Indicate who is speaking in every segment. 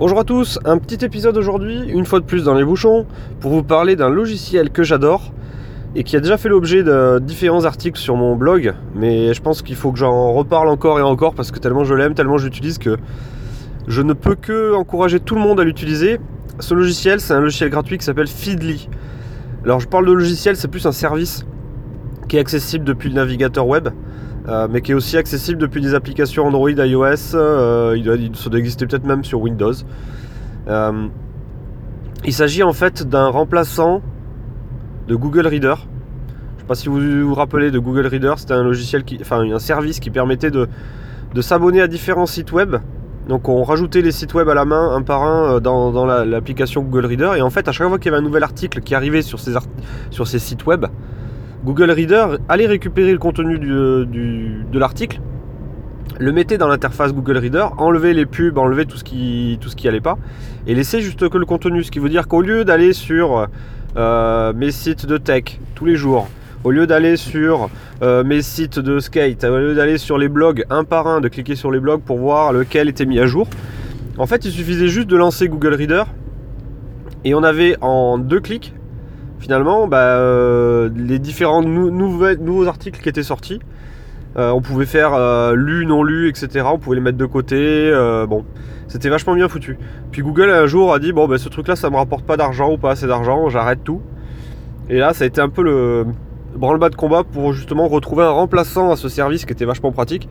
Speaker 1: Bonjour à tous, un petit épisode aujourd'hui, une fois de plus dans les bouchons, pour vous parler d'un logiciel que j'adore et qui a déjà fait l'objet de différents articles sur mon blog, mais je pense qu'il faut que j'en reparle encore et encore parce que tellement je l'aime, tellement je l'utilise que je ne peux que encourager tout le monde à l'utiliser. Ce logiciel, c'est un logiciel gratuit qui s'appelle Feedly. Alors je parle de logiciel, c'est plus un service qui est accessible depuis le navigateur web. Euh, mais qui est aussi accessible depuis des applications Android, iOS. Euh, il, doit, exister peut-être même sur Windows. Euh, il s'agit en fait d'un remplaçant de Google Reader. Je ne sais pas si vous vous rappelez de Google Reader, c'était un logiciel enfin un service qui permettait de, s'abonner à différents sites web. Donc on rajoutait les sites web à la main un par un dans, l'application Google Reader et en fait à chaque fois qu'il y avait un nouvel article qui arrivait sur ces sites web, Google Reader allait récupérer le contenu de l'article, le mettait dans l'interface Google Reader, enlever les pubs, enlever tout ce qui tout ce qui pas, et laisser juste que le contenu. Ce qui veut dire qu'au lieu d'aller sur euh, mes sites de tech tous les jours, au lieu d'aller sur euh, mes sites de skate, au lieu d'aller sur les blogs un par un, de cliquer sur les blogs pour voir lequel était mis à jour, en fait il suffisait juste de lancer Google Reader et on avait en deux clics finalement, bah, euh, les différents nouveaux articles qui étaient sortis, euh, on pouvait faire euh, lu, non lu, etc. On pouvait les mettre de côté. bon, c'était vachement bien foutu. Puis Google un jour a dit bon, bah, ce truc-là, ça me rapporte pas d'argent ou pas assez d'argent, j'arrête tout. Et là, ça a été un peu le branle-bas de combat pour justement retrouver un remplaçant à ce service qui était vachement pratique.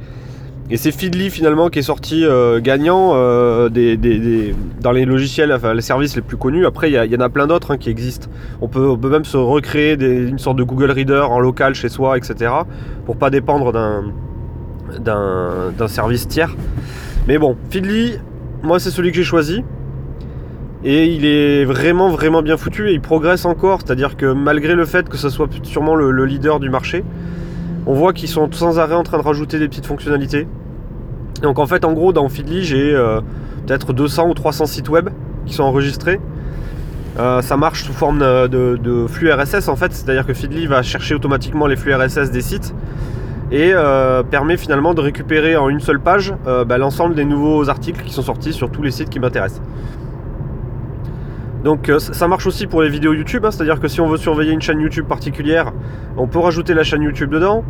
Speaker 1: Et c'est Feedly finalement qui est sorti euh, gagnant euh, dans les logiciels, enfin les services les plus connus. Après, il y, en a plein d'autres hein, qui existent. On peut, même se recréer une sorte de Google Reader en local chez soi, etc. Pour pas dépendre d'un service tiers. Mais bon, Feedly, moi c'est celui que j'ai choisi. Et il est vraiment vraiment bien foutu et il progresse encore. C'est-à-dire que malgré le fait que ce soit sûrement le leader du marché, on voit qu'ils sont sans arrêt en train de rajouter des petites fonctionnalités. Donc en fait, en gros, dans Feedly, j'ai euh, peut-être 200 ou 300 sites web qui sont enregistrés. Euh, ça marche sous forme de, flux RSS en fait, c'est-à-dire que Feedly va chercher automatiquement les flux RSS des sites et euh, permet finalement de récupérer en une seule page bah, l'ensemble des nouveaux articles qui sont sortis sur tous les sites qui m'intéressent. Donc ça marche aussi pour les vidéos YouTube, hein, c'est-à-dire que si on veut surveiller une chaîne YouTube particulière, on peut rajouter la chaîne YouTube dedans.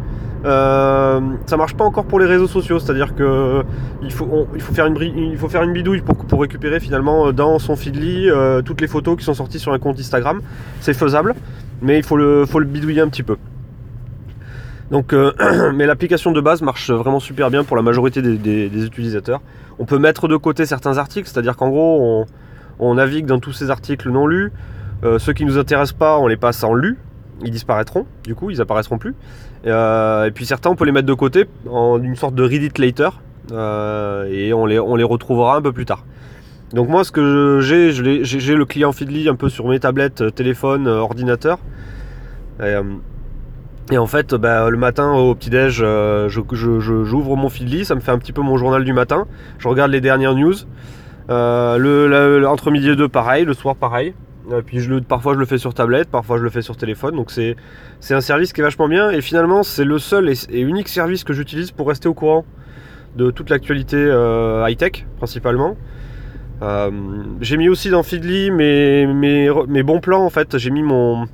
Speaker 1: Euh, ça marche pas encore pour les réseaux sociaux, c'est-à-dire que il faut, il faut, faire une, il faut faire une bidouille pour, pour récupérer finalement euh, dans son feedly euh, toutes les photos qui sont sorties sur un compte Instagram. C'est faisable, mais il faut le, faut le bidouiller un petit peu. Donc, mais l'application de base marche vraiment super bien pour la majorité des, utilisateurs. On peut mettre de côté certains articles, c'est-à-dire qu'en gros, on, on, navigue dans tous ces articles non lus. ceux qui nous intéressent pas, on les passe en lu, ils disparaîtront, du coup, ils apparaîtront plus. Euh, et puis certains, on peut les mettre de côté en une sorte de read it later, euh, et on les, retrouvera un peu plus tard. Donc moi, ce que j'ai, j'ai le client Feedly un peu sur mes tablettes, euh, téléphone, ordinateur. Et, en fait, bah, le matin au petit-déj, j'ouvre mon Feedly, ça me fait un petit peu mon journal du matin. Je regarde les dernières news. Le, entre midi et deux, pareil. Le soir, pareil. Puis parfois je le fais sur tablette, parfois je le fais sur téléphone. Donc c'est, c'est un service qui est vachement bien. Et finalement c'est le seul et, unique service que j'utilise pour rester au courant de toute l'actualité euh, high-tech principalement. Euh, j'ai mis aussi dans Feedly mes, mes, bons plans en fait. J'ai mis mon,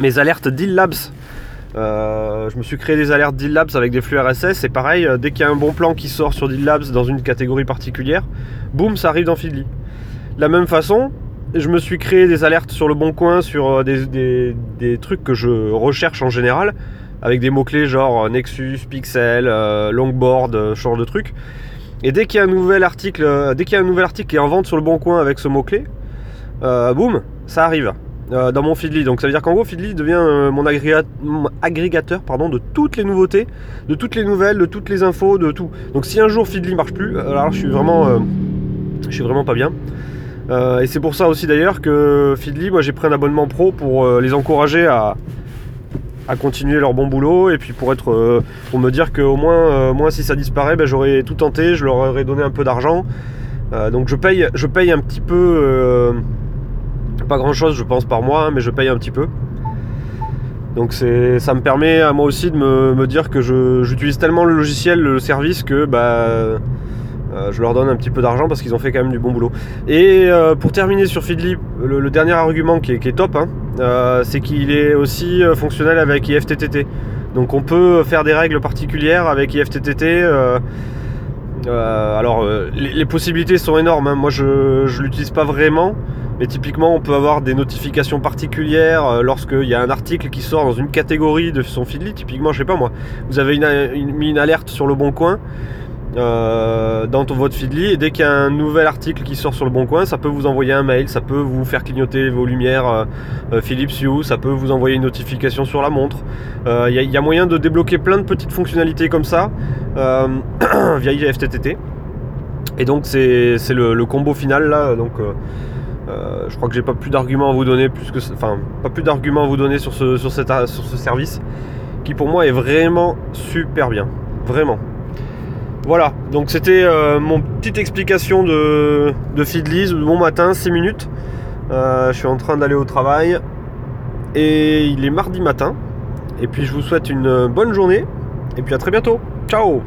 Speaker 1: mes alertes Deal Labs. Euh, je me suis créé des alertes Deal Labs avec des flux RSS. Et pareil, dès qu'il y a un bon plan qui sort sur Deal Labs dans une catégorie particulière, boum, ça arrive dans Feedly. De la même façon, je me suis créé des alertes sur le bon coin sur euh, des, trucs que je recherche en général, avec des mots-clés genre euh, Nexus, Pixel, euh, Longboard, ce genre de trucs. Et dès qu'il y a un nouvel article, dès qu'il y a un nouvel article qui est en vente sur le bon coin avec ce mot-clé, boum, ça arrive dans mon Feedly. Donc ça veut dire qu'en gros Feedly devient mon, agrégateur pardon, de toutes les nouveautés, de toutes les nouvelles, de toutes les infos, de tout. Donc si un jour Feedly marche plus, alors je suis vraiment, je suis vraiment pas bien. Euh, et c'est pour ça aussi d'ailleurs que Feedly, moi j'ai pris un abonnement pro pour euh, les encourager à, continuer leur bon boulot et puis pour être euh, pour me dire qu'au moins, moi si ça disparaît, ben, j'aurais tout tenté, je leur aurais donné un peu d'argent. donc je paye, je paye un petit peu, pas grand chose je pense par mois, hein, mais je paye un petit peu. Donc ça me permet à moi aussi de me, dire que j'utilise tellement le logiciel, le service que bah Euh, je leur donne un petit peu d'argent parce qu'ils ont fait quand même du bon boulot. Et euh, pour terminer sur Feedly, le, dernier argument qui est, top, hein, euh, c'est qu'il est aussi fonctionnel avec IFTTT. Donc on peut faire des règles particulières avec IFTTT. alors les, possibilités sont énormes. Hein. Moi je ne l'utilise pas vraiment. Mais typiquement, on peut avoir des notifications particulières lorsqu'il y a un article qui sort dans une catégorie de son Feedly. Typiquement, je sais pas moi, vous avez mis une alerte sur le bon coin euh, dans votre Feedly et dès qu'il y a un nouvel article qui sort sur le bon coin, ça peut vous envoyer un mail, ça peut vous faire clignoter vos lumières euh, euh, Philips Hue, ça peut vous envoyer une notification sur la montre. Il y, a moyen de débloquer plein de petites fonctionnalités comme ça via IFTTT. Et donc c'est le, combo final là. Je crois que j'ai pas plus d'arguments à vous donner plus que enfin pas plus d'arguments à vous donner sur ce, service qui pour moi est vraiment super bien. Vraiment. Voilà, donc c'était euh, mon petite explication de, de bon matin, 6 minutes. Euh, je suis en train d'aller au travail et il est mardi matin. Et puis je vous souhaite une bonne journée et puis à très bientôt. Ciao